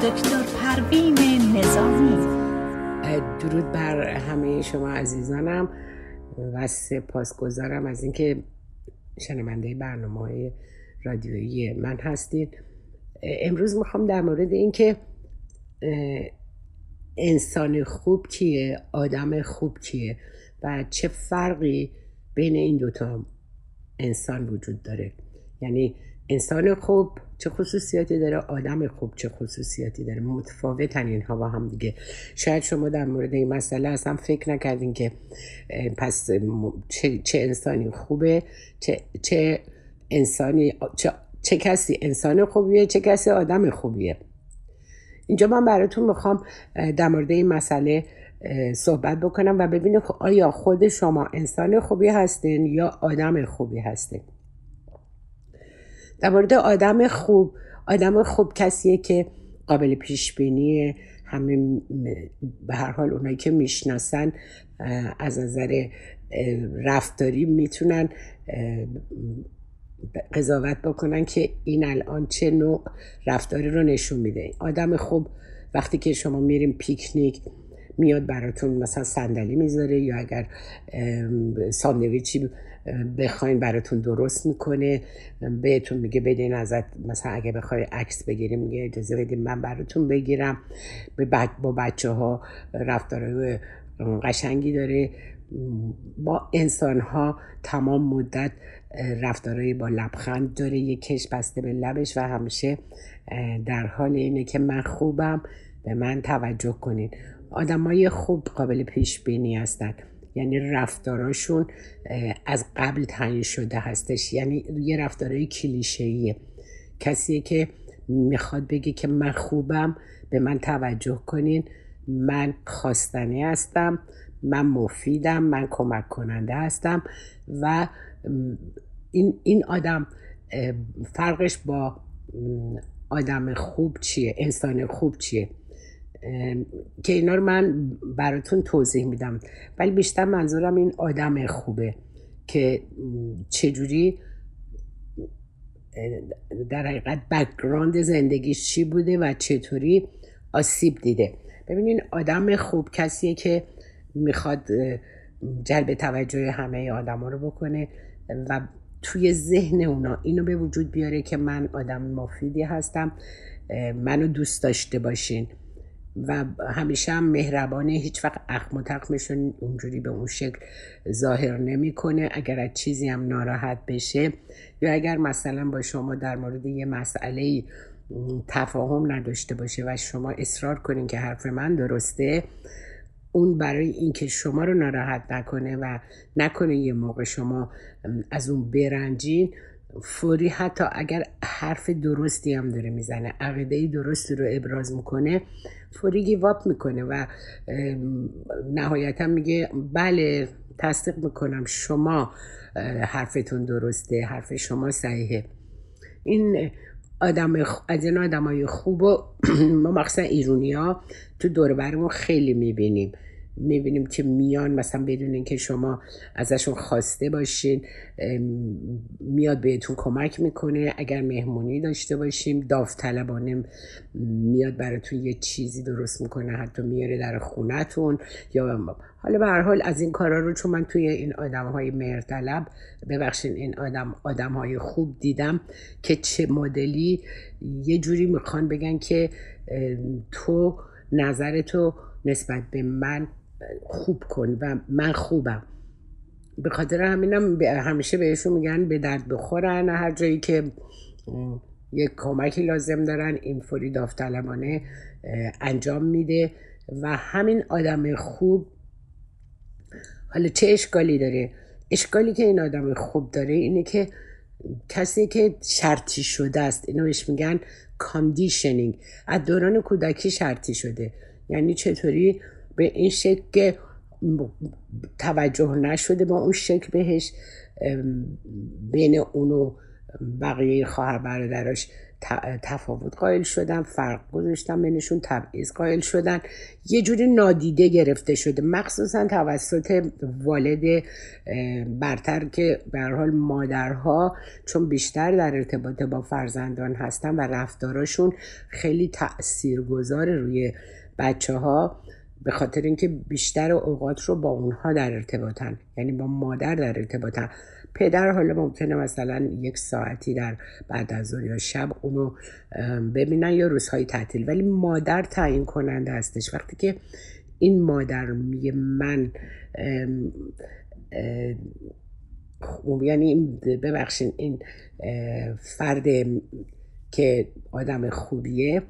دکتر پروین نظامی. درود بر همه شما عزیزانم و سپاسگزارم از اینکه شنونده برنامه های رادیویی من هستید. امروز می‌خوام در مورد اینکه انسان خوب کیه آدم خوب کیه و چه فرقی بین این دوتا انسان وجود داره. یعنی انسان خوب چه خصوصیاتی داره؟ آدم خوب چه خصوصیاتی داره؟ متفاوتن اینها با هم دیگه. شاید شما در مورد این مسئله اصلا فکر نکردین که پس چه, چه انسانی خوبه چه, چه انسانی چه, چه کسی انسان خوبیه چه کسی آدم خوبیه. اینجا من براتون می‌خوام در مورد این مسئله صحبت بکنم و ببینید آیا خود شما انسان خوبی هستین یا آدم خوبی هستین. در مورد آدم خوب آدم خوب کسیه که قابل پیش بینی همه به هر حال اونایی که می‌شناسن از نظر رفتاری می‌تونن قضاوت بکنن که این الان چه نوع رفتاری رو نشون میده. آدم خوب وقتی که شما میریم پیکنیک میاد براتون مثلا صندلی می‌ذاره یا اگر ساندویچی بخواین براتون درست می‌کنه بهتون میگه بدین ازت مثلا اگه بخوای عکس بگیریم میگه اجازه بدین من براتون بگیرم. با بچه ها رفتارهای قشنگی داره. با انسان ها تمام مدت رفتارهایی با لبخند داره. یه کش بسته به لبش و همیشه در حال اینه که من خوبم به من توجه کنید آدمای خوب قابل پیش بینی هستن. یعنی رفتاراشون از قبل تعیین شده هستش. یعنی یه رفتارهای کلیشه‌ایه. کسی که می‌خواد بگه که من خوبم به من توجه کنین. من خواستنی هستم من مفیدم من کمک کننده هستم و این, این آدم فرقش با آدم خوب چیه؟ انسان خوب چیه؟ که اینا رو من براتون توضیح میدم. ولی بیشتر منظورم این آدم خوبه که چجوری در حقیقت بکگراند زندگیش چی بوده و چطوری آسیب دیده. ببینین آدم خوب کسیه که می‌خواد جلب توجه همه آدم ها رو بکنه و توی ذهن اونا اینو به وجود بیاره که من آدم مفیدی هستم منو دوست داشته باشین. و همیشه هم مهربانه هیچ وقت اخم و تخمشون اونجوری به اون شکل ظاهر نمی‌کنه اگر از چیزی هم ناراحت بشه. یا اگر مثلا با شما در مورد یه مسئله تفاهم نداشته باشه و شما اصرار کنین که حرف من درسته اون برای اینکه شما رو ناراحت نکنه و نکنه یه موقع شما از اون برنجین فوری حتی اگر حرف درستی هم داره می‌زنه عقیده درستی رو ابراز می‌کنه فوری گیواب می‌کنه و نهایتا میگه بله تصدیق می‌کنم شما حرفتون درسته حرف شما صحیحه. این آدم از این آدم های خوب و ما مخصوصا ایرونی ها تو دور خیلی می‌بینیم. می‌بینیم که میان مثلا بدون اینکه شما ازشون خواسته باشین میاد بهتون کمک می‌کنه. اگر مهمونی داشته باشیم داوطلبانه میاد براتون یه چیزی درست می‌کنه حتی میاره در خونتون یا حالا به هر حال از این کارا رو چون من توی این آدم های مرطلب ببخشین این آدم آدم های خوب دیدم که چه مدلی یه جوری می‌خوان بگن که تو نظر تو نسبت به من خوب کن و من خوبم. به خاطر همینم همیشه بهشون میگن به درد بخورن. هر جایی که یک کمکی لازم دارن این فوری داوطلبانه انجام میده و همین آدم خوب حالا چه اشکالی داره؟ اشکالی که این آدم خوب داره اینه که کسی که شرطی شده است اینو بهش میگن conditioning از دوران کودکی شرطی شده. یعنی چطوری؟ به این شکل که توجه نشده با اون شکل بهش بین اونو بقیه خواهر برادراش تفاوت قائل شدن فرق گذاشتن بینشون تبعیض قائل شدن. یه جوری نادیده گرفته شده. مخصوصا توسط والد برتر که به حال مادرها چون بیشتر در ارتباط با فرزندان هستن و رفتاراشون خیلی تاثیرگذار روی بچه ها به خاطر اینکه بیشتر اوقات رو با اونها در ارتباطن. یعنی با مادر در ارتباطن. پدر حالا ممکنه مثلا یک ساعتی در بعد از یا شب اونو ببینن یا روزهای تعطیل. ولی مادر تعیین کننده هستش. وقتی که این مادر میگه من یعنی ببخشین این فرد که آدم خوبیه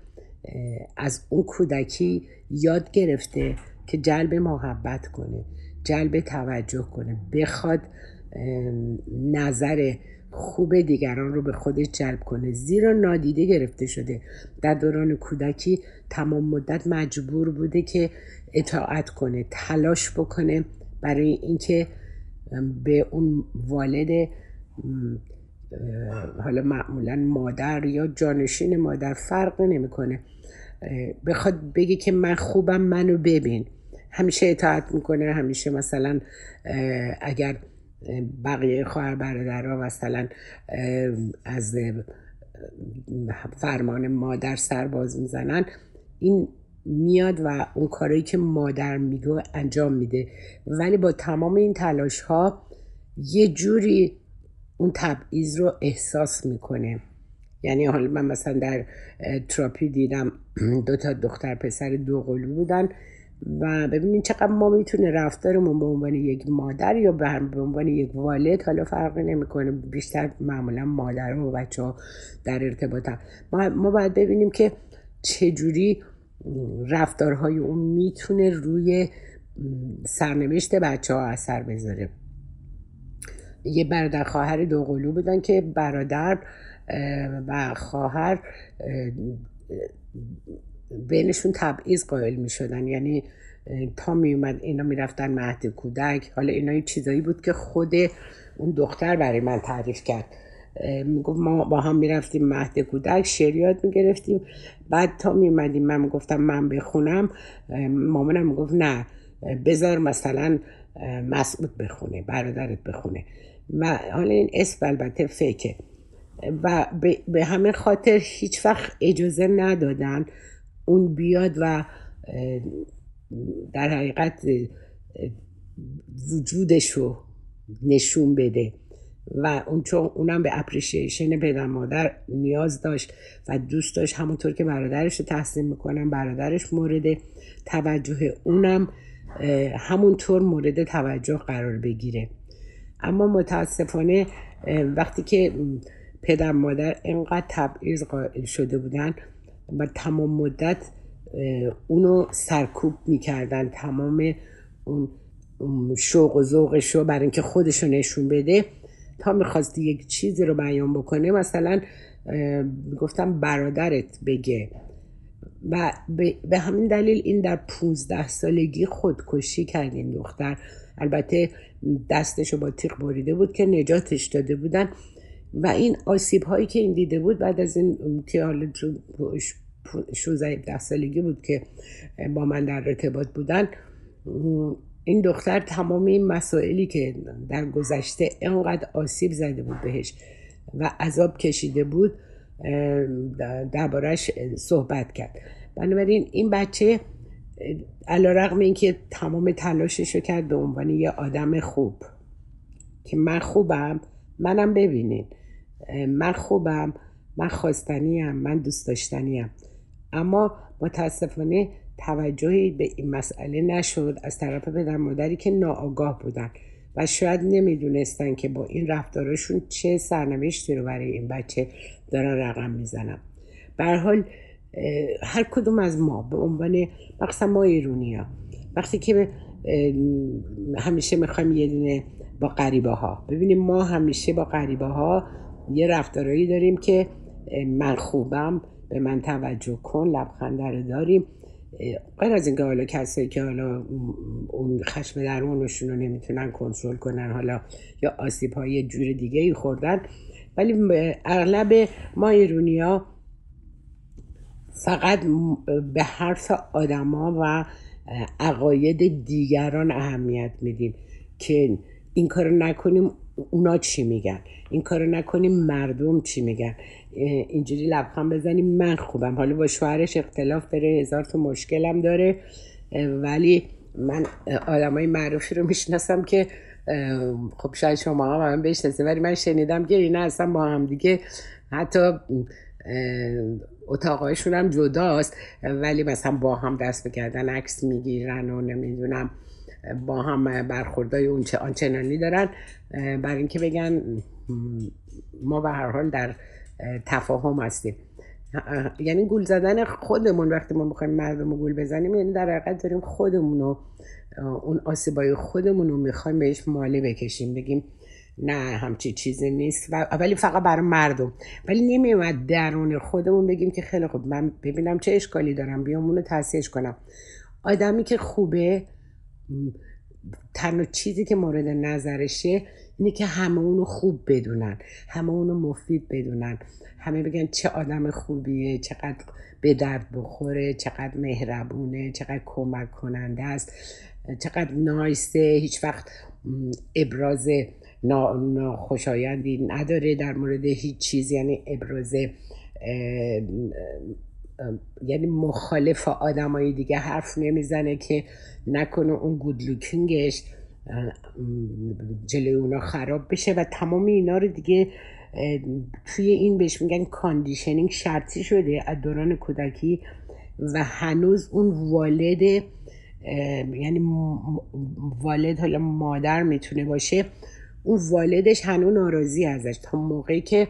از اون کودکی یاد گرفته که جلب محبت کنه جلب توجه کنه بخواد نظر خوب دیگران رو به خودش جلب کنه. زیرا نادیده گرفته شده. در دوران کودکی تمام مدت مجبور بوده که اطاعت کنه تلاش بکنه برای اینکه به اون والد حالا معمولا مادر یا جانشین مادر فرق نمی‌کنه. بخواد بگه که من خوبم منو ببین. همیشه اطاعت می‌کنه همیشه مثلا اگر بقیه خواهر برادرها مثلا از فرمان مادر سرباز می‌زنن این میاد و اون کارایی که مادر میگه انجام میده. ولی با تمام این تلاش ها یه جوری اون تبعیض رو احساس می‌کنه. یعنی حالا من مثلا در تراپی دیدم دو تا دختر پسر دو قلو بودن و ببینید چقدر ما می‌تونه رفتارمون به عنوان یک مادر یا به عنوان یک والد حالا فرقی نمی‌کنه. بیشتر معمولا مادر و بچه ها در ارتباط ما, ما باید ببینیم که چجوری رفتارهای اون می‌تونه روی سرنوشت بچه ها اثر بذاره. یه برادر خواهر دو قلو بودن که برادر و خواهر بینشون تبعیض قائل می شدن یعنی تا می اومد اینا می رفتن مهد کودک. حالا اینا یه چیزایی بود که خود اون دختر برای من تعریف کرد. می‌گفت ما با هم می‌رفتیم مهد کودک شریات می‌گرفتیم. بعد تا میومدیم من گفتم من بخونم. مامانم می‌گفت نه بذار مثلا مسعود بخونه برادرت بخونه. و حالا این اسم البته فکه و به همه خاطر هیچ وقت اجازه ندادن اون بیاد و در حقیقت وجودش رو نشون بده. و اون چون اونم به اپریشیشن پدر مادر نیاز داشت و دوست داشت همونطور که برادرش رو تحسین می‌کنن برادرش مورد توجه اونم همونطور مورد توجه قرار بگیره. اما متاسفانه وقتی که پدر مادر انقدر تبعیض قائل شده بودن و تمام مدت اونو سرکوب می‌کردن تمام اون شوق و ذوقش رو برای اینکه خودشو نشون بده تا می‌خواست یک چیزی رو بیان بکنه. مثلا گفتم برادرت بگه. و به همین دلیل این در 15 سالگی خودکشی کرد این دختر. البته دستشو با تیغ بریده بود که نجاتش داده بودن. و این آسیب هایی که این دیده بود بعد از این که حالا 16 ده سالگی بود که با من در ارتباط بودن این دختر تمام این مسائلی که در گذشته انقدر آسیب زده بود بهش و عذاب کشیده بود دربارهش صحبت کرد. بنابراین این بچه علا رقم این که تمام تلاشش رو کرد به عنوان یه آدم خوب. که من خوبم منم ببینین. من خوبم من خواستنیم من دوست داشتنیم. اما متاسفانه توجهی به این مسئله نشد از طرف پدر مادری که ناآگاه بودن و شاید نمی‌دونستن که با این رفتارشون چه سرنوشتی رو برای این بچه دارن رقم می‌زنن. به حال هر کدوم از ما به عنوان مقصد ما ایرونی وقتی که همیشه می‌خوایم یه دونه با غریبه ها ببینیم ما همیشه با غریبه ها یه رفتارهایی داریم که من خوبم به من توجه کن لبخند رو داریم. غیر از اینکه حالا کسایی که حالا اون خشم درونشون رو نمی‌تونن کنترل کنن حالا یا آسیب های جور دیگه ای خوردن ولی اغلب ما ایرونی ها فقط به حرف آدما و عقاید دیگران اهمیت میدیم که این کارو نکنیم اونا چی میگن؟ این کارو نکنیم مردم چی میگن؟ اینجوری لبخند بزنیم من خوبم. حالا با شوهرش اختلاف داره هزار تا مشکلم داره. ولی من آدمای معروفی رو می‌شناسم که خب شاید شما هم من بشناسه ولی من شنیدم که اینا اصلا با هم دیگه حتی اتاقایشون هم جداست. ولی مثلا با هم دست بکردن عکس می‌گیرن و نمی‌دونم با هم برخوردای اون آنچنانی دارن. بر اینکه بگن ما به هر حال در تفاهم هستیم. یعنی گول زدن خودمون وقتی ما می‌خوایم مردم رو گول بزنیم یعنی در حقیقت داریم خودمون رو اون آسیبای خودمون رو می‌خوایم بهش ماله بکشیم. بگیم نه همچی چیزی نیست. و ولی فقط برای مردم. ولی نمیومد درون خودمون بگیم که خیلی خوب من ببینم چه اشکالی دارم بیام اونو تحصیلش کنم. آدمی که خوبه تنها چیزی که مورد نظرشه اینه که همه اونو خوب بدونن همه اونو مفید بدونن. همه بگن چه آدم خوبیه چقدر به درد بخوره چقدر مهربونه چقدر کمک کننده است چقدر nice ـته هیچ وقت ابراز ناخوشایندی نداره در مورد هیچ چیز. یعنی ابراز یعنی مخالف آدمای دیگه حرف نمی‌زنه که نکنه اون good looking ش جلوی اونا خراب بشه و تمام اینا رو دیگه توی این بهش میگن conditioning شرطی شده از دوران کودکی و هنوز اون والد یعنی والد حالا مادر می‌تونه باشه. اون والدش هنوز ناراضی ازش تا موقعی که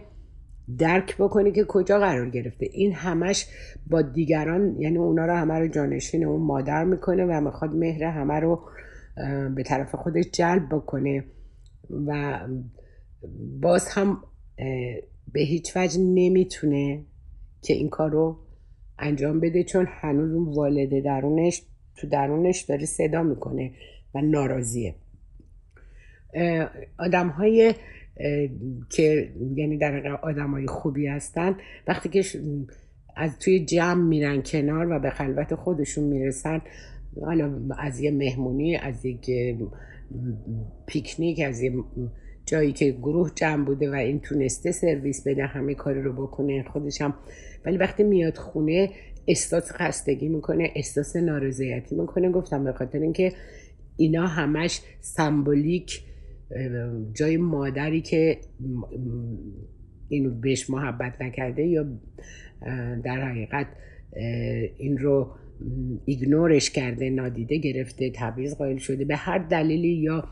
درک بکنه که کجا قرار گرفته. این همش با دیگران یعنی اونا رو همه رو جانشین اون مادر می‌کنه و می‌خواد مهر همه رو به طرف خودش جلب بکنه و باز هم به هیچ وجه نمی‌تونه که این کار رو انجام بده چون هنوز اون والده درونش تو درونش داره صدا می‌کنه و ناراضیه. آدم های که یعنی در آدم های خوبی هستن وقتی که از توی جمع میرن کنار و به خلوت خودشون می‌رسن حالا از یه مهمونی از یک پیکنیک از یه جایی که گروه جمع بوده و این تونسته سرویس بده همه کاری رو بکنه خودشم ولی وقتی میاد خونه احساس خستگی می‌کنه احساس نارضایتی می‌کنه. گفتم به خاطر اینکه اینا همش سمبولیک جای مادری که اینو بهش محبت نکرده یا در حقیقت این رو ignore ش کرده نادیده گرفته تبعیض قائل شده به هر دلیلی یا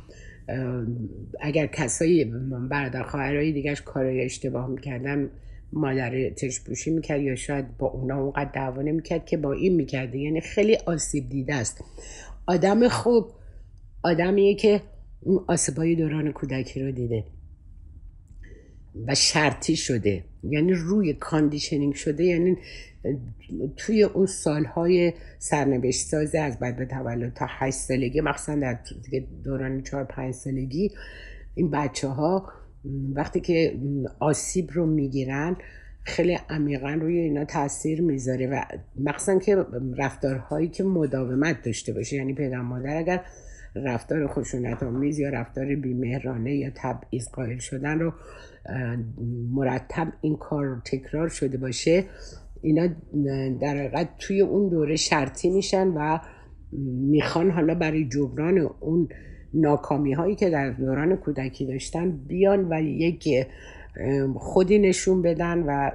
اگر کسایی برادر خواهرای دیگرش کارای اشتباه می‌کردن مادر چشم‌پوشی می‌کرد یا شاید با اونا اونقدر دعوا نمی‌کرد که با این می‌کرده. یعنی خیلی آسیب دیده است. آدم خوب آدمیه که اون آسیبای دوران کودکی رو دیده و شرطی شده. یعنی روی conditioning شده یعنی توی اون سالهای سرنوشت سازی از بعد به تولد تا هشت سالگی مخصوصا در دوران چهار پنج سالگی این بچه ها وقتی که آسیب رو می‌گیرن خیلی عمیقا روی اینا تاثیر می‌ذاره و مخصوصا که رفتارهایی که مداومت داشته باشه یعنی پدر مادر اگر رفتار خشونت آمیز یا رفتار بیمهرانه یا تبعیض قائل شدن رو مرتب این کار تکرار شده باشه. اینا در حقیقت توی اون دوره شرطی میشن و می‌خوان حالا برای جبران اون ناکامی هایی که در دوران کودکی داشتن بیان و یک خودی نشون بدن و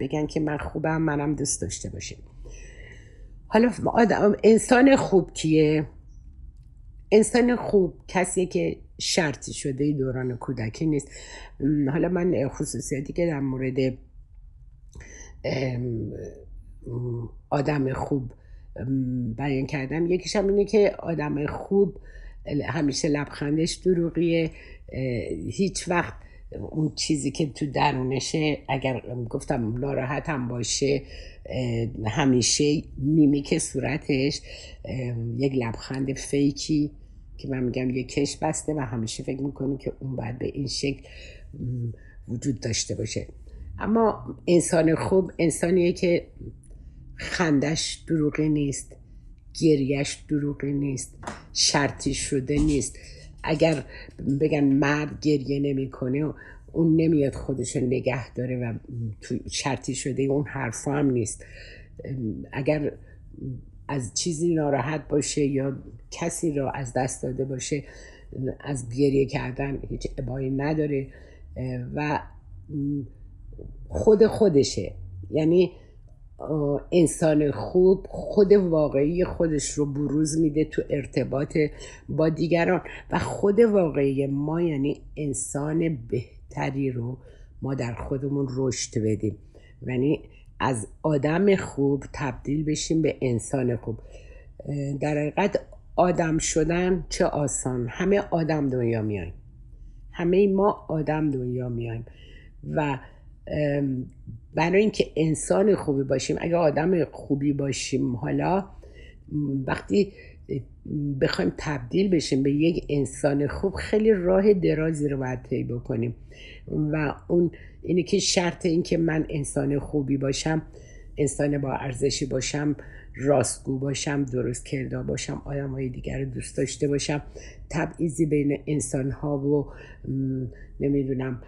بگن که من خوبم منم دوست داشته باشیم حالا آدم انسان خوب کیه؟ انسان خوب کسی که شرطی شده دوران کودکی نیست. حالا من خصوصیاتی که در مورد آدم خوب بیان کردم یکیش هم اینه که آدم خوب همیشه لبخندش دروغیه. هیچ وقت اون چیزی که تو درونشه اگر گفتم ناراحت باشه همیشه میمیک صورتش. یک لبخند فیکی. که من میگم یک کش بسته و همیشه فکر می‌کنه که اون باید به این شکل وجود داشته باشه. اما انسان خوب انسانیه که خندش دروغی نیست گریش دروغی نیست شرطی شده نیست. اگر بگن مرد گریه نمی‌کنه اون نمیاد خودشو نگه داره و شرطی شده اون حرفا هم نیست. اگر از چیزی ناراحت باشه یا کسی را از دست داده باشه از گریه کردن هیچ ابایی نداره و خود خودشه. یعنی انسان خوب خود واقعی خودش رو بروز میده تو ارتباط با دیگران. و خود واقعی ما یعنی انسان بهتری رو ما در خودمون رشد بدیم. یعنی از آدم خوب تبدیل بشیم به انسان خوب. در حقیقت آدم شدن چه آسان؟ همه آدم دنیا میایم همه ما آدم دنیا میایم و برای اینکه انسان خوبی باشیم اگه آدم خوبی باشیم حالا وقتی بخوایم تبدیل بشیم به یک انسان خوب خیلی راه درازی رو باید طی بکنیم. و اون اینه که شرط این که من انسان خوبی باشم انسان با ارزشی باشم راستگو باشم درست کرده باشم آدم های دیگر رو دوست داشته باشم تبعیضی بین انسان ها و نمی‌دونم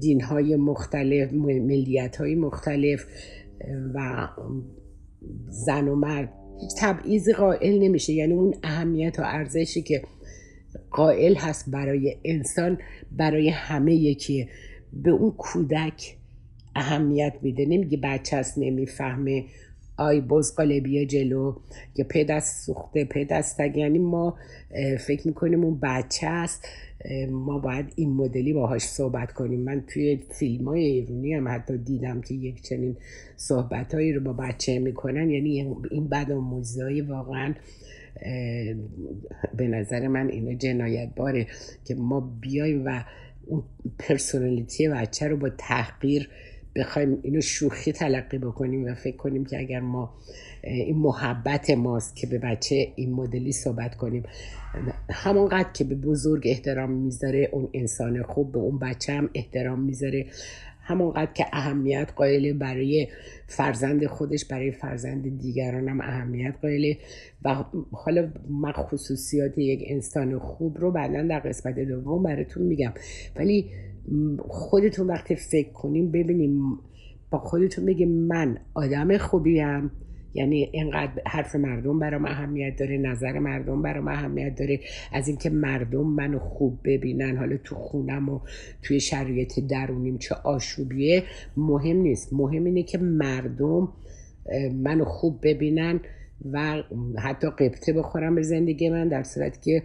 دین های مختلف ملیت های مختلف و زن و مرد. هیچ تبعیض قائل نمیشه. یعنی اون اهمیت و ارزشی که قائل هست برای انسان برای همه یکی به اون کودک اهمیت میده. نمیگه بچه هست نمی‌فهمه. آی بزقاله بیا جلو. یا پدست سوخته پدست یعنی ما فکر می‌کنیم اون بچه است. ما باید این مدلی باهاش صحبت کنیم. من توی فیلم های ایرونی هم حتی دیدم که یک چنین صحبت هایی رو با بچه می‌کنن. یعنی این بد آموزی واقعا به نظر من اینو جنایت باره که ما بیایم و اون پرسونالیتی بچه رو با تحقیر بخوایم اینو شوخی تلقی بکنیم و فکر کنیم که اگر ما این محبت ماست که به بچه این مدلی صحبت کنیم. همانقدر که به بزرگ احترام می‌ذاره اون انسان خوب به اون بچه هم احترام می‌ذاره. همانقدر که اهمیت قائله برای فرزند خودش برای فرزند دیگران هم اهمیت قائله. و حالا من خصوصیات یک انسان خوب رو بعدا در قسمت دوم براتون میگم. ولی خودتون وقتی فکر کنیم ببینیم با خودتون بگیم من آدم خوبیم. یعنی اینقدر حرف مردم برام اهمیت داره نظر مردم برام اهمیت داره. از اینکه مردم منو خوب ببینن حالا تو خونم و توی شرایط درونیم چه آشوبیه مهم نیست. مهم اینه که مردم منو خوب ببینن و حتی قبطه بخورم به زندگی من در صورتی که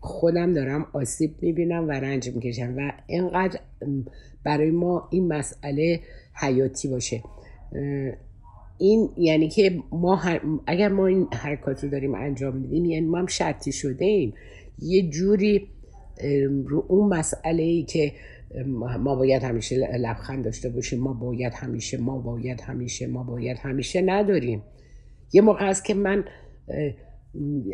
خودم دارم آسیب می‌بینم و رنج می‌کشم و اینقدر برای ما این مسئله حیاتی باشه. این یعنی که ما اگر ما این حرکات رو داریم انجام میدیم یعنی ما هم شرطی شده ایم یه جوری رو اون مسئله ای که ما باید همیشه لبخند داشته باشیم ما باید همیشه ما باید همیشه ما باید همیشه نداریم. یه موقع است که من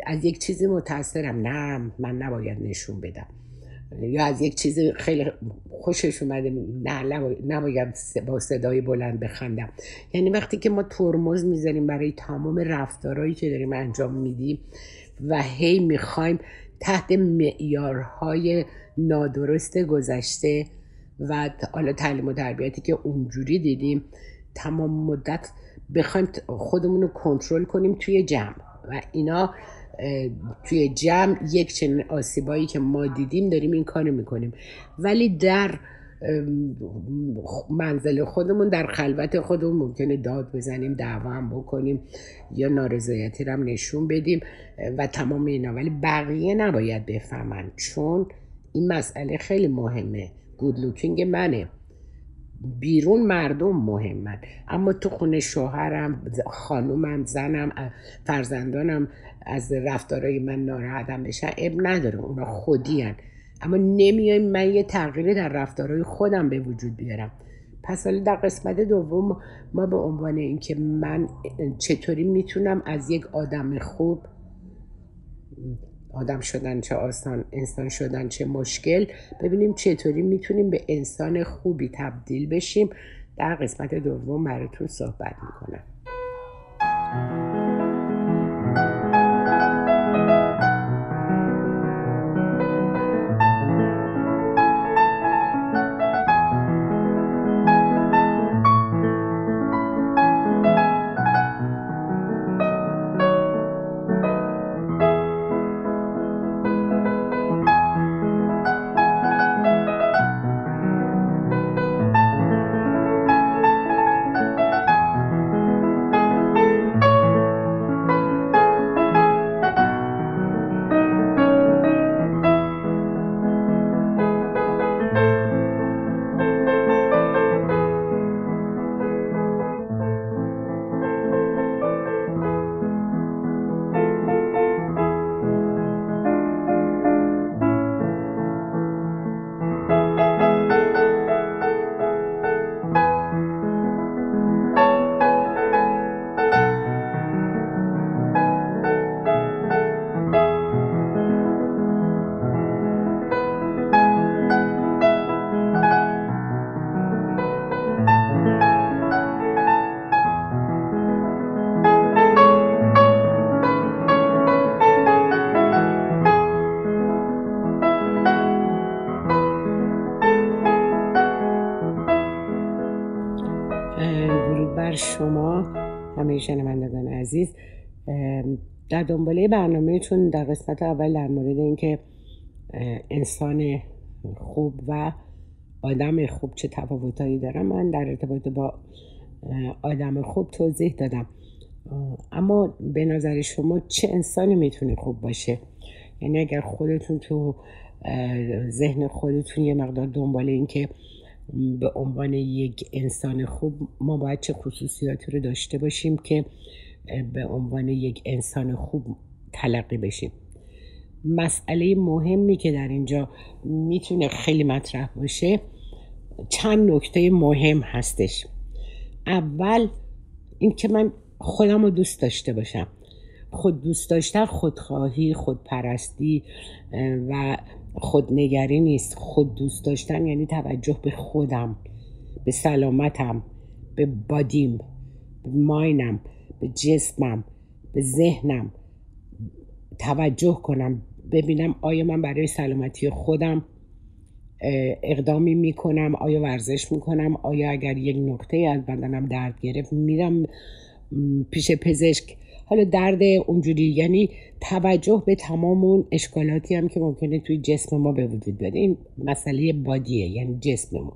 از یک چیزی متاثرم نه من نباید نشون بدم. یا از یک چیز خیلی خوشش اومده نه نباید با صدای بلند بخندم. یعنی وقتی که ما ترمز می‌ذاریم برای تمام رفتارهایی که داریم انجام میدیم و هی می‌خوایم تحت معیارهای نادرست گذشته و حالا تعلیم و تربیتی که اونجوری دیدیم تمام مدت بخوایم خودمون رو کنترل کنیم توی جمع. و اینا توی جمع یک چنین آسیبایی که ما دیدیم داریم این کارو می‌کنیم. ولی در منزل خودمون در خلوت خودمون ممکنه داد بزنیم دعوا هم بکنیم یا نارضایتی رو هم نشون بدیم و تمام اینا. ولی بقیه نباید بفهمن چون این مسئله خیلی مهمه. گود لوکینگ منه. بیرون مردم مهمن اما تو خونه شوهرم خانومم زنم فرزندانم از رفتارهای من ناراحتم بشن اب نداره اونا خودی هن. اما نمیایم من یه تغییری در رفتارهای خودم به وجود بیارم پس حالا در قسمت دوم ما به عنوان اینکه من چطوری می‌تونم از یک آدم خوب آدم شدن چه آسان انسان شدن چه مشکل. ببینیم چطوری می‌تونیم به انسان خوبی تبدیل بشیم. در قسمت دوم براتون صحبت می‌کنم. در دنباله برنامه چون در قسمت اول در مورد اینکه انسان خوب و آدم خوب چه تفاوتهایی دارم من در ارتباط با آدم خوب توضیح دادم. اما به نظر شما چه انسانی می‌تونه خوب باشه؟ یعنی اگر خودتون تو ذهن خودتون یه مقدار دنبال این که به عنوان یک انسان خوب ما باید چه خصوصیاتی رو داشته باشیم که به عنوان یک انسان خوب تلقی بشیم. مسئله مهمی که در اینجا می‌تونه خیلی مطرح باشه چند نکته مهم هستش. اول اینکه من خودم رو دوست داشته باشم. خود دوست داشتن خودخواهی خودپرستی و خودنگری نیست. خود دوست داشتن یعنی توجه به خودم به سلامتم به بادیم به ماینم. به جسمم به ذهنم توجه کنم ببینم آیا من برای سلامتی خودم اقدامی می‌کنم آیا ورزش می‌کنم آیا اگر یک نقطه از بدنم درد گرفت میرم پیش پزشک. حالا درد اونجوری یعنی توجه به تمام اون اشکالاتی هم که ممکنه توی جسم ما به وجود بیاد. این مسئله بادیه یعنی جسممون.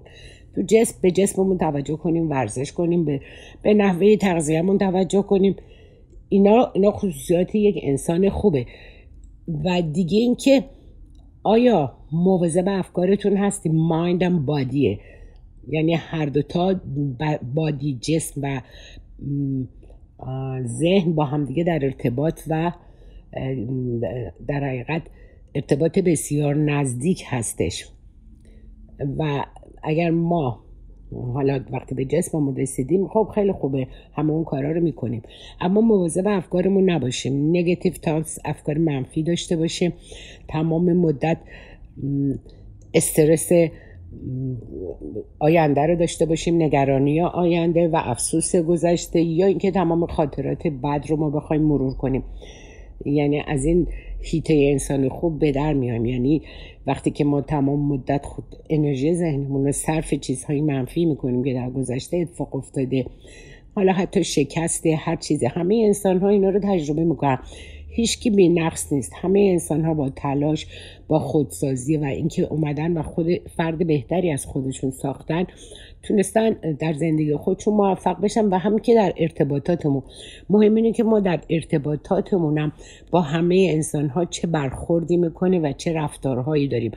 تو جسم به جسممون توجه کنیم ورزش کنیم به, به نحوه تغذیهمون توجه کنیم. اینا اینا خصوصیات یک انسان خوبه. و دیگه اینکه آیا مواظب افکارتون هستی؟ مایندم بادیه یعنی هر دوتا بادی جسم و ذهن با همدیگه در ارتباط و در حقیقت ارتباط بسیار نزدیک هستش. و اگر ما حالا وقتی به جسممون رسیدیم خب خیلی خوبه همه اون کارا رو می‌کنیم. اما مواظب افکارمون نباشیم. نگتیو تاکس افکار منفی داشته باشیم. تمام مدت استرس آینده رو داشته باشیم نگرانی آینده و افسوس گذشته یا اینکه تمام خاطرات بد رو ما بخوایم مرور کنیم. یعنی از این هیته انسان خوب به در میایم. یعنی وقتی که ما تمام مدت خود انرژی ذهنمون رو صرف چیزهای منفی می‌کنیم که در گذشته اتفاق افتاده حالا حتی شکسته هر چیزی همه انسان ها اینا رو تجربه می‌کنن. هیچکی بی نقص نیست. همه انسان ها با تلاش با خودسازی و اینکه اومدن و خود فرد بهتری از خودشون ساختن تونستن در زندگی خودشون موفق بشن و هم که در ارتباطاتمون. مهم اینه که ما در ارتباطاتمونم با همه انسان ها چه برخوردی می‌کنه و چه رفتارهایی داریم.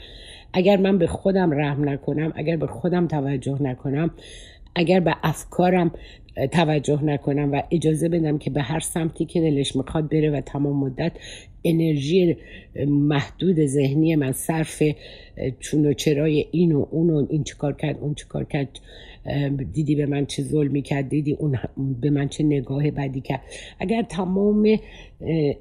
اگر من به خودم رحم نکنم اگر به خودم توجه نکنم اگر به افکارم توجه نکنم و اجازه بدم که به هر سمتی که دلش می‌خواد بره و تمام مدت انرژی محدود ذهنی من صرف چون و چرای این و اون و این چیکار کرد اون چیکار کرد دیدی به من چه ظلمی کرد دیدی اون به من چه نگاه بدی کرد. اگر تمام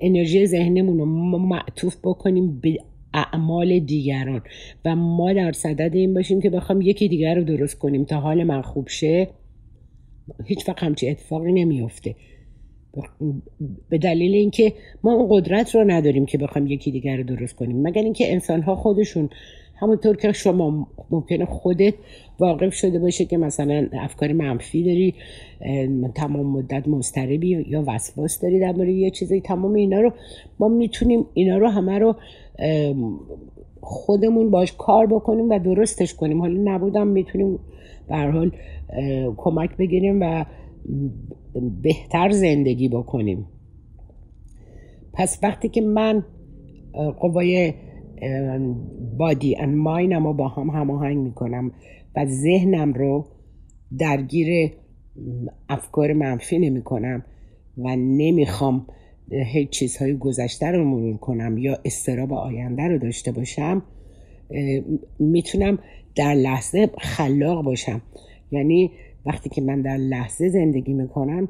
انرژی ذهنمون رو معطوف بکنیم به اعمال دیگران و ما در صدد این باشیم که بخوام یکی دیگر رو درست کنیم تا حال من خوب شه هیچ وقت همچی اتفاقی نمیافته. به دلیل اینکه ما اون قدرت رو نداریم که بخوایم یکی دیگر رو درست کنیم. مگر اینکه انسان ها خودشون همونطور که شما ممکنه خودت واقف شده باشه که مثلا افکار منفی داری تمام مدت مضطربی یا وسواس داری در یه چیزی تمام اینا رو ما می‌تونیم اینا رو همه رو خودمون باش کار بکنیم و درستش کنیم. حالا نبودم می‌تونیم به حال کمک بگیریم و بهتر زندگی بکنیم. پس وقتی که من قوای بادی ان ماینم رو با هم هماهنگ می‌کنم و ذهنم رو درگیر افکار منفی نمی کنم و نمی‌خوام هیچ چیزهای گذشته رو مرور کنم یا استراب آینده رو داشته باشم می‌تونم در لحظه خلاق باشم. یعنی وقتی که من در لحظه زندگی می‌کنم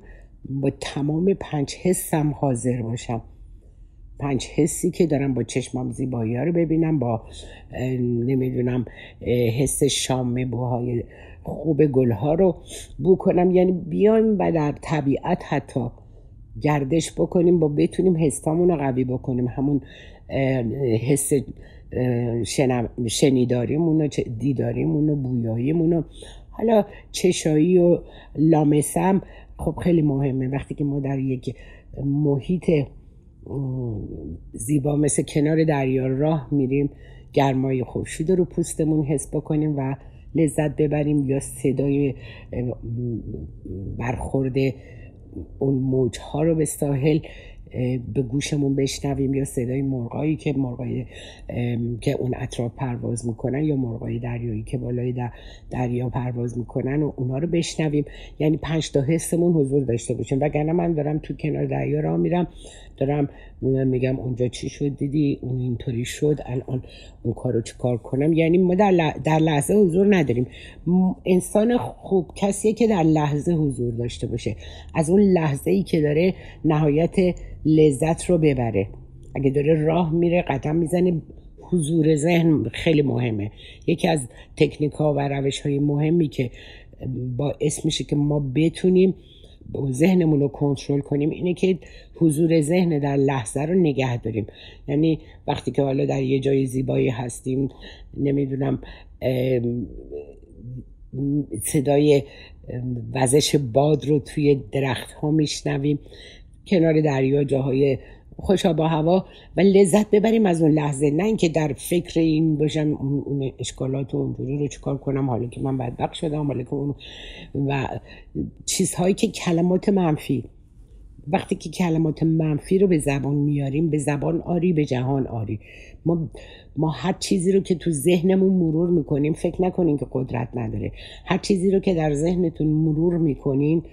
با تمام پنج حسم حاضر باشم. پنج حسی که دارم با چشمم زیبایی رو ببینم با نمی‌دونم حس شام بوهای خوب گلها رو بو کنم یعنی بیایم و در طبیعت حتی گردش بکنیم با بتونیم حسامون رو قوی بکنیم. همون حس شنیداریمون و دیداریمون و بویاییمون و حالا چشایی و لامسم خب خیلی مهمه. وقتی که ما در یک محیط زیبا مثل کنار دریا راه میریم گرمای خورشید رو پوستمون حس بکنیم و لذت ببریم یا صدای برخورد اون موجها رو به ساحل به گوشمون بشنویم یا صدای مرغایی که مرغای که اون اطراف پرواز می‌کنن یا مرغای دریایی که بالای دریا پرواز می‌کنن و اونا رو بشنویم. یعنی پنج تا حسمون حضور داشته باشیم. وگرنه من دارم تو کنار دریا را میرم. دارم. میگم اونجا چی شد دیدی؟ اون اینطوری شد. الان اون کارو چی کار کنم؟ یعنی ما در, در لحظه حضور نداریم. انسان خوب کسیه که در لحظه حضور داشته باشه. از اون لحظه ای که داره نهایت لذت رو ببره. اگه داره راه میره قدم می‌زنه حضور ذهن خیلی مهمه. یکی از تکنیک ها و روش های مهمی که باعث میشه که ما بتونیم ذهنمون رو کنترل کنیم اینه که حضور ذهن در لحظه رو نگه داریم. یعنی وقتی که حالا در یه جای زیبایی هستیم نمی‌دونم صدای وزش باد رو توی درخت ها میشنویم. کنار دریا جاهای خوشا با هوا و لذت ببریم از اون لحظه. نه اینکه در فکر این باشم اون اشکالات و اونجوری رو چکار کنم حالا که من بدبخت شدم حالا که اون و چیزهایی که کلمات منفی وقتی که کلمات منفی رو به زبان میاریم به زبان آری به جهان آری. ما ما هر چیزی رو که تو ذهنمون مرور می‌کنیم فکر نکنیم که قدرت نداره. هر چیزی رو که در ذهنتون مرور می‌کنین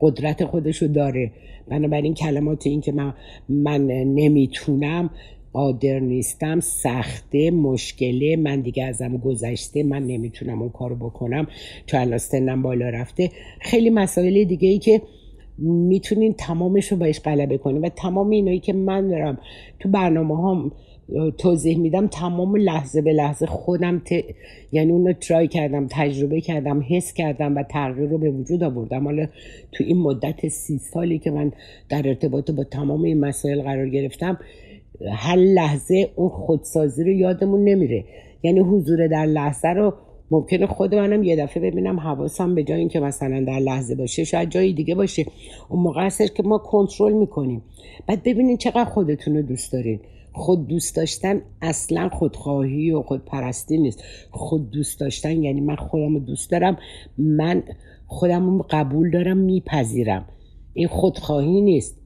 قدرت خودشو داره. بنابراین کلمات این که من, من نمی‌تونم قادر نیستم سخته مشکله من دیگه ازم گذشته من نمی‌تونم اون کارو بکنم. چون الان سنم بالا رفته. خیلی مسائل دیگه ای که می‌تونین تمامش رو باش غلبه کنیم و تمام اینایی که من دارم تو برنامه هم توضیح میدم تمام لحظه به لحظه خودم ت... یعنی اون رو ترای کردم تجربه کردم حس کردم و تغییر رو به وجود آوردم. حالا تو این مدت سی سالی که من در ارتباط با تمام این مسائل قرار گرفتم هر لحظه اون خودسازی رو یادمون نمیره. یعنی حضور در لحظه رو ممکنه خود منم یه دفعه ببینم حواسم به جای اینکه مثلا در لحظه باشه شاید جای دیگه باشه. اون موقع که ما کنترل می‌کنیم. بعد ببینین چقدر خودتون رو دوست دارین. خود دوست داشتن اصلا خودخواهی و خودپرستی نیست. خود دوست داشتن یعنی من خودم رو دوست دارم من خودم رو قبول دارم میپذیرم. این خودخواهی نیست.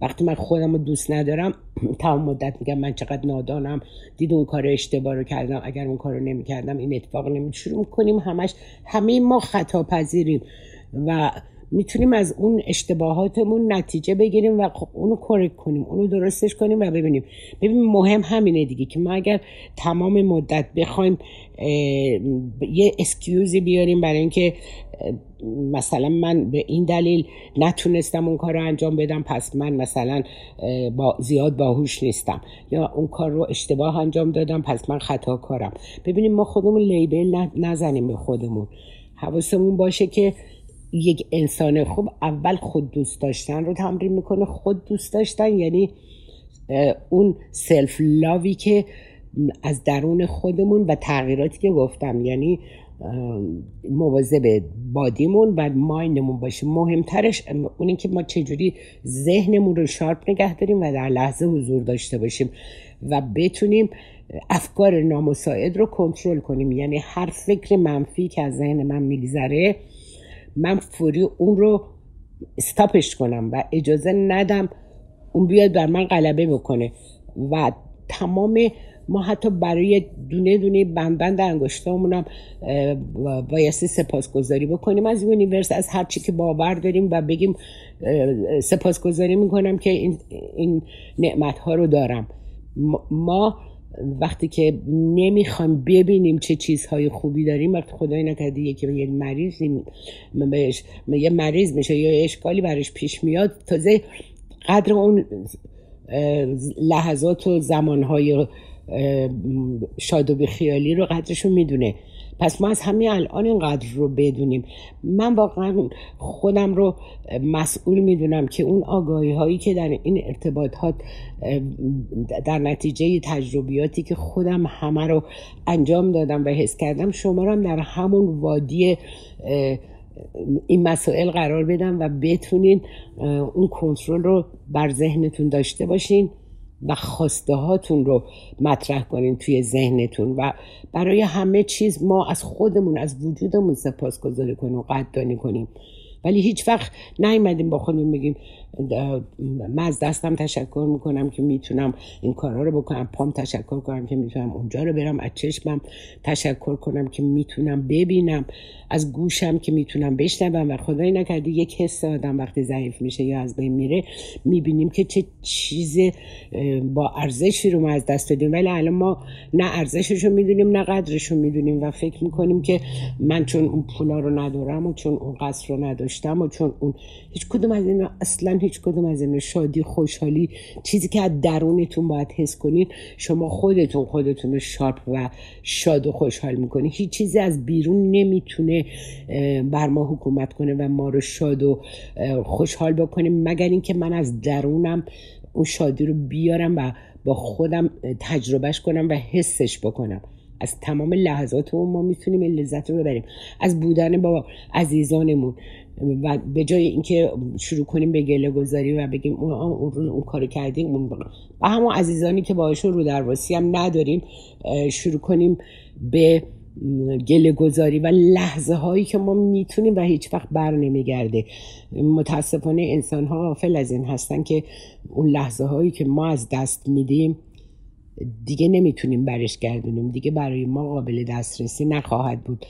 وقتی من خودم رو دوست ندارم تمام مدت میگم من چقدر نادانم. دید اون کار اشتباه رو کردم اگر اون کار رو نمی‌کردم این اتفاق نمی شروع کنیم همش همه ما خطا پذیریم و می‌تونیم از اون اشتباهاتمون نتیجه بگیریم و خب اونو کرک کنیم اونو درستش کنیم و ببینیم. ببین مهم همینه دیگه که ما اگر تمام مدت بخوایم یه اسکیوزی بیاریم برای اینکه مثلا من به این دلیل نتونستم اون کار رو انجام بدم پس من مثلا با زیاد باهوش نیستم. یا اون کار رو اشتباه انجام دادم پس من خطا کارم. ببینیم ما خودمون لیبل نزنیم به خودمون. حواسمون باشه که یک انسان خوب اول خود دوست داشتن رو تمرین می‌کنه خود دوست داشتن یعنی اون self-love ی که از درون خودمون و تغییراتی که گفتم یعنی مواظب body مون و mind مون باشه. مهمترش اون که ما چجوری ذهنمون رو sharp نگه داریم و در لحظه حضور داشته باشیم و بتونیم افکار نامساعد رو کنترل کنیم. یعنی هر فکر منفی که از ذهن من میگذره من فوری اون رو استاپش کنم و اجازه ندم اون بیاد بر من غلبه بکنه. و تمام ما حتی برای دونه دونه بند انگشتامون هم بایستی سپاسگزاری بکنیم. از یونیورس از هر چی که باور داریم و بگیم سپاسگزاری می‌کنم که این, این نعمت ها رو دارم. ما وقتی که نمی‌خوایم ببینیم چه چیزهای خوبی داریم وقتی خدای نکرده یکی یه مریضی بهش یه مریض میشه یا اشکالی برش پیش میاد تازه قدر اون لحظات و زمانهای شاد و خیالی رو قدرشو می‌دونه. پس ما از همین الان این قدر رو بدونیم. من واقعا خودم رو مسئول می‌دونم که اون آگاهی هایی که در این ارتباطات در نتیجه تجربیاتی که خودم همه رو انجام دادم و حس کردم شما رو هم در همون وادی این مسائل قرار بدم و بتونین اون کنترل رو بر ذهنتون داشته باشین. و خواسته هاتون رو مطرح کنین توی ذهنتون و برای همه چیز ما از خودمون از وجودمون سپاس گذاری کنیم و قدردانی کنیم. ولی هیچ وقت نیومدیم با خودمون بگیم من از دستم تشکر می‌کنم که می‌تونم این کارها رو بکنم. پام تشکر کنم که می‌تونم اونجا رو برم از چشمم تشکر کنم که می‌تونم ببینم. از گوشم که می‌تونم بشنوم و خدای نکرده یک حس آدم وقتی ضعیف میشه یا از بین میره می‌بینیم که چه چیز با ارزشی رو ما از دست دادیم. ولی الان ما نه ارزشش رو می‌دونیم نه قدرش رو می‌دونیم و فکر می‌کنیم که من چون اون پولا رو ندارم و چون اون قصر رو نداشتم و چون اون هیچ کدوم از این اصلا هیچ کدوم از این شادی خوشحالی چیزی که از درونتون باید حس کنین شما خودتون خودتون رو شارپ و شاد و خوشحال می‌کنین. هیچ چیزی از بیرون نمی‌تونه بر ما حکومت کنه و ما رو شاد و خوشحال بکنیم مگر اینکه من از درونم اون شادی رو بیارم و با خودم تجربهش کنم و حسش بکنم. از تمام لحظات ما می‌تونیم این لذت رو ببریم. از بودن با عزیزانمون. و به جای اینکه شروع کنیم به گله گذاری و بگیم اون اون, اون کار کردیم اون و همون عزیزانی که باهاشون رو درواسی هم نداریم شروع کنیم به گله گذاری و لحظه هایی که ما می‌تونیم و هیچ وقت بر نمیگرده. متاسفانه انسان ها غافل از این هستن که اون لحظه هایی که ما از دست میدیم دیگه نمی‌تونیم برش گردونیم. دیگه برای ما قابل دسترسی نخواهد بود.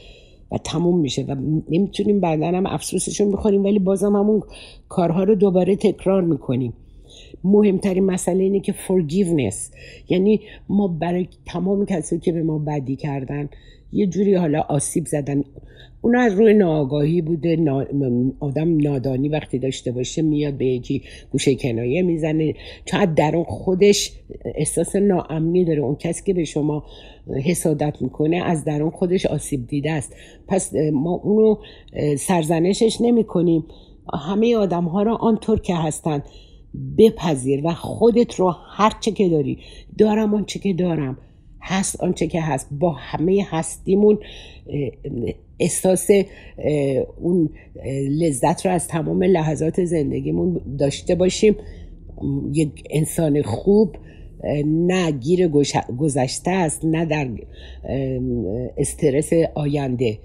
و تموم میشه و نمی‌تونیم بعدا هم افسوسشون بخوریم ولی بازم همون کارها رو دوباره تکرار می‌کنیم. مهمترین مسئله اینه که forgiveness. یعنی ما برای تمام کسایی که به ما بدی کردن یه جوری حالا آسیب زدن. اون از روی ناآگاهی بوده آدم نادانی وقتی داشته باشه میاد به یکی گوشه کنایه می‌زنه. چون درون خودش احساس ناامنی داره. اون کسی که به شما حسادت می‌کنه از درون خودش آسیب دیده است. پس ما اونو سرزنشش نمی کنیم همه آدم ها را آنطور که هستند بپذیر و خودت رو هر چه که داری دارم آن چه که دارم. هست آنچه که هست. با همه هستیمون احساس اون لذت رو از تمام لحظات زندگیمون داشته باشیم. یک انسان خوب نه گیر گذشته است نه در استرس آینده.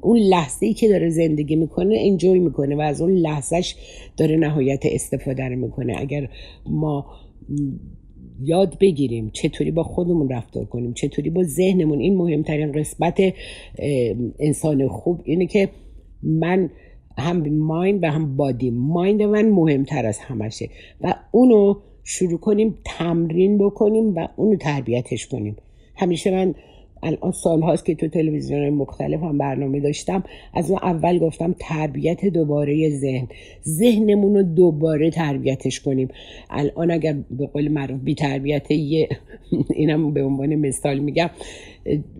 اون لحظه ای که داره زندگی می‌کنه انجوی می‌کنه و از اون لحظهش داره نهایت استفاده رو می‌کنه. اگر ما یاد بگیریم چطوری با خودمون رفتار کنیم چطوری با ذهنمون. این مهمترین قسمت انسان خوب اینه که من هم مایند و هم بادی مایند من مهمتر از همشه و اونو شروع کنیم تمرین بکنیم و اونو تربیتش کنیم. همیشه من الان سال هاست که تو تلویزیون مختلف هم برنامه داشتم. از اون اول گفتم تربیت دوباره ذهن. ذهنمون رو دوباره تربیتش کنیم. الان اگر به قول معروف بی تربیت یه اینم به عنوان مثال میگم.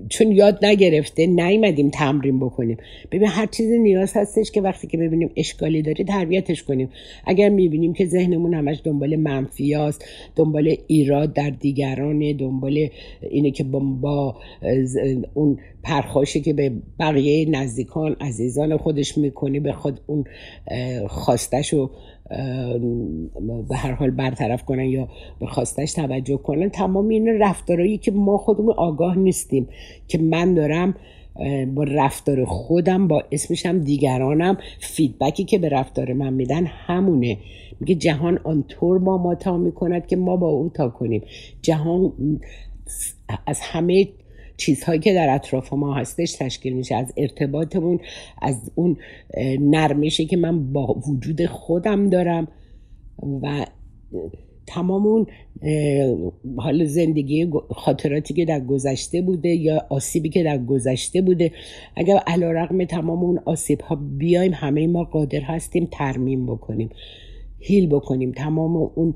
چون یاد نگرفته نیومدیم تمرین بکنیم. ببین هر چیزی نیاز هستش که وقتی که ببینیم اشکالی داره تربیتش کنیم. اگر می‌بینیم که ذهنمون همش دنبال منفیاست دنبال ایراد در دیگران دنبال اینه که با, اون پرخاشی که به بقیه نزدیکان عزیزان خودش می‌کنی به خود اون خواستش رو به هر حال برطرف کنن یا به خواستش توجه کنن تمام این رفتارهایی که ما خودمون آگاه نیستیم که من دارم با رفتار خودم با اسمشم دیگرانم فیدبکی که به رفتار من میدن همونه. میگه جهان آنطور با ما تا می‌کند که ما با او تا کنیم. جهان از همه چیزهایی که در اطراف ما هستش تشکیل میشه. از ارتباطمون از اون نرمشی که من با وجود خودم دارم و تمام اون حال زندگی خاطراتی که در گذشته بوده یا آسیبی که در گذشته بوده. اگر علا رقم تمام اون آسیب ها بیایم همه ما قادر هستیم ترمیم بکنیم. هیل بکنیم. تمام اون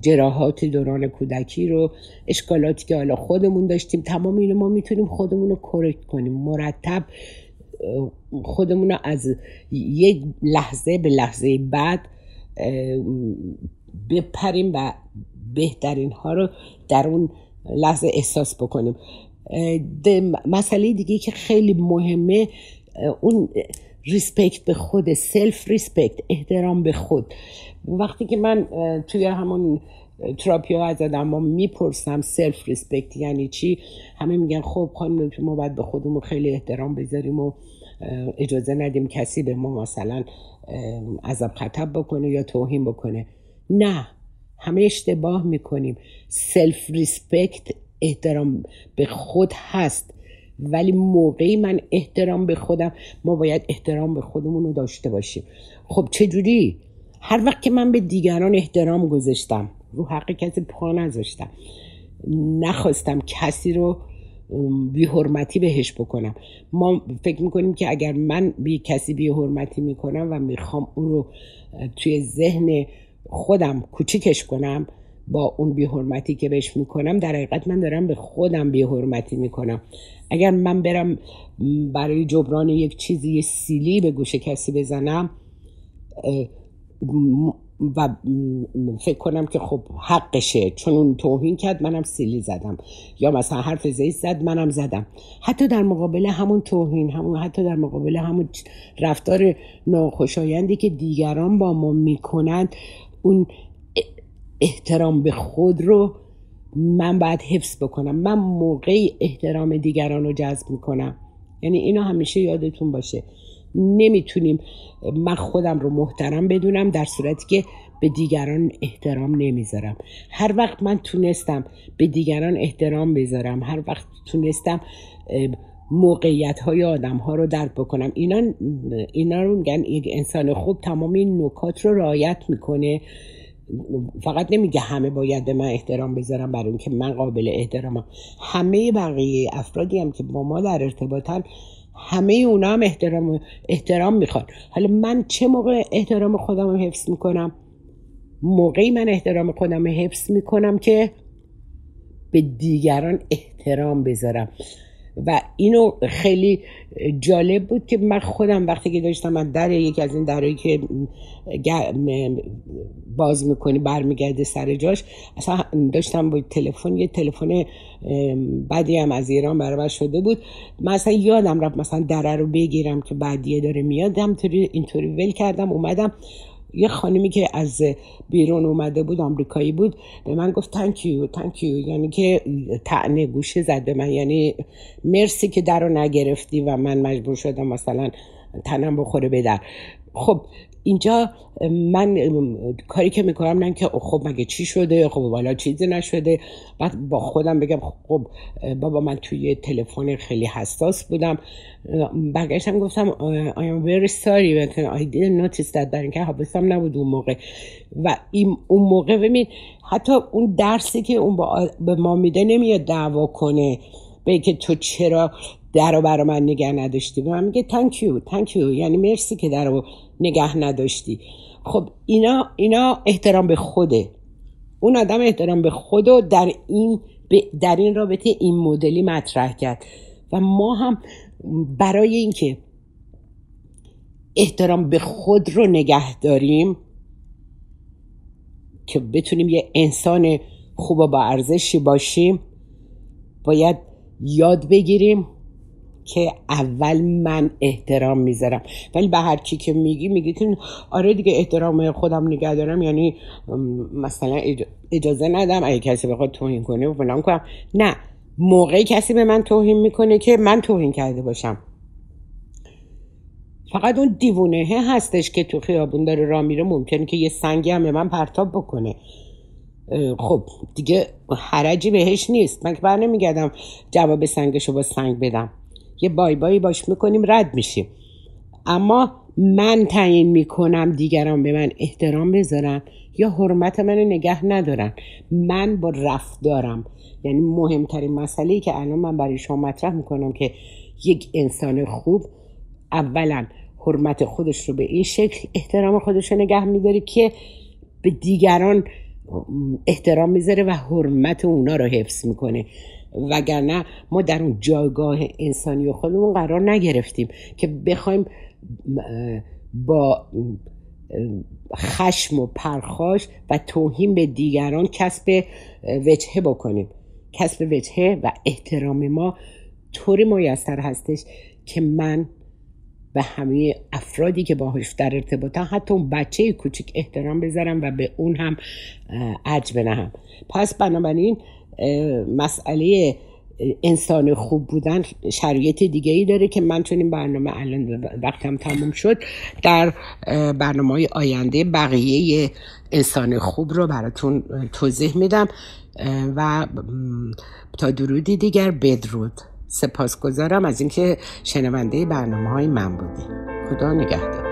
جراحات دوران کودکی رو اشکالاتی که حالا خودمون داشتیم تمام اینو ما می‌تونیم خودمون رو کرکت کنیم. مرتب خودمون رو از یک لحظه به لحظه بعد بپریم و بهترین ها رو در اون لحظه احساس بکنیم. مسئله دیگه که خیلی مهمه اون respect به خود self-respect احترام به خود. وقتی که من توی همون تراپی ها از آدم می‌پرسم self-respect یعنی چی؟ همه میگن خب خانم ما باید به خودمون خیلی احترام بذاریم و اجازه ندیم کسی به ما مثلا غضب بکنه یا توهین بکنه. نه همه اشتباه می‌کنیم. self-respect احترام به خود هست. ولی موقعی من احترام به خودم ما باید احترام به خودمون رو داشته باشیم. خب چجوری؟ هر وقت که من به دیگران احترام گذاشتم رو حق کسی پا نذاشتم نخواستم کسی رو بی حرمتی بهش بکنم. ما فکر می‌کنیم که اگر من به کسی بی حرمتی می‌کنم و می‌خوام اون رو توی ذهن خودم کوچیکش کنم با اون بی حرمتی که بهش می‌کنم در حقیقت من دارم به خودم بی حرمتی می‌کنم. اگر من برم برای جبران یک چیزی سیلی به گوش کسی بزنم و فکر کنم که خب حقشه. چون اون توهین کرد منم سیلی زدم. یا مثلا حرف زیست زد منم زدم. حتی در مقابل همون توهین همون حتی در مقابل همون رفتار ناخوشایندی که دیگران با ما می‌کنند اون احترام به خود رو من باید حفظ بکنم. من موقعی احترام دیگران رو جذب می‌کنم. یعنی اینو همیشه یادتون باشه. نمی‌تونیم من خودم رو محترم بدونم در صورتی که به دیگران احترام نمی‌ذارم. هر وقت من تونستم به دیگران احترام بذارم هر وقت تونستم موقعیت های آدم ها رو درک بکنم. اینا, اینا رو میگن انسان خوب تمام این نکات رو رعایت می‌کنه. فقط نمیگه همه باید به من احترام بذارم برای اینکه من قابل احترامم. همه بقیه افرادی هم که با ما در ارتباطن همه اونا هم احترام احترام می‌خوان. حالا من چه موقع احترام خودم رو حفظ می‌کنم؟ موقعی من احترام خودم رو حفظ می‌کنم که به دیگران احترام بذارم. و اینو خیلی جالب بود که من خودم وقتی که داشتم من در یکی از این درایی که باز می‌کنی برمیگرده سر جاش اصلا داشتم با تلفن یه تلفن بعدی هم از ایران برابر شده بود. من اصلا یادم رفت مثلا دره رو بگیرم که بعدیه داره میاد. همطوری اینطوری ول کردم اومدم. یه خانمی که از بیرون اومده بود آمریکایی بود به من گفت تانکیو تانکیو یعنی که تعنه گوشه زد به من. یعنی مرسی که در رو نگرفتی و من مجبور شدم مثلا تنم بخوره به در. خب اینجا من کاری که می‌کنم نه که خب مگه چی شده؟ خب والا چیزی نشده. بعد با خودم بگم خب بابا من توی تلفن خیلی حساس بودم. برگشتم گفتم I am very sorry. I didn't notice that. در اینکه حواسم نبود اون موقع. و این اون موقع ببین حتی اون درسی که اون به ما میده نمیاد دعوا کنه. به که تو چرا در رو برا من نگه نداشتی؟ به من میگه تانک یو تانک یو یعنی مرسی که در رو نگه نداشتی. خب اینا اینا احترام به خوده. اون آدم احترام به خود و در این در این رابطه این مدلی مطرح کرد. و ما هم برای اینکه احترام به خود رو نگه داریم که بتونیم یه انسان خوب و با ارزشی باشیم باید یاد بگیریم که اول من احترام می‌ذارم. ولی به هر کی که میگی میگی که آره دیگه احترام خودم نگه دارم. یعنی مثلا اجازه ندم. اگه کسی بخواد توهین کنه و فلان کنم. نه. موقعی کسی به من توهین می‌کنه که من توهین کرده باشم. فقط اون دیوونه هستش که تو خیابون داره راه میره. ممکنه که یه سنگی هم به من پرتاب بکنه. خب دیگه حرجی بهش نیست. من که بر نمیگردم جواب سنگشو با سنگ بدم. یه بای بایی باش می‌کنیم رد میشیم. اما من تعیین می‌کنم دیگران به من احترام بذارن یا حرمت منو نگه ندارن. من با رفتارم یعنی مهمترین مسئله که الان من برای شما مطرح می‌کنم که یک انسان خوب اولا حرمت خودش رو به این شکل احترام خودش رو نگه میداره که به دیگران احترام می‌ذاره و حرمت اونا رو حفظ می‌کنه. وگرنه ما در اون جایگاه انسانی و خودمون قرار نگرفتیم که بخوایم با خشم و پرخاش و توهین به دیگران کسب وجهه بکنیم. کسب وجهه و احترام ما طوری میسر هستش که من به همه افرادی که باهاش در ارتباطن حتی اون بچه کوچیک احترام بذارم و به اون هم عج بنهم. پس بنابراین مسئله انسان خوب بودن شرایط دیگه ای داره که من چون این برنامه الان وقتم تموم شد در برنامه های آینده بقیه انسان خوب رو براتون توضیح میدم. و تا درودی دیگر بدرود. سپاسگزارم از اینکه شنونده برنامه های من بودی خدا نگهدار.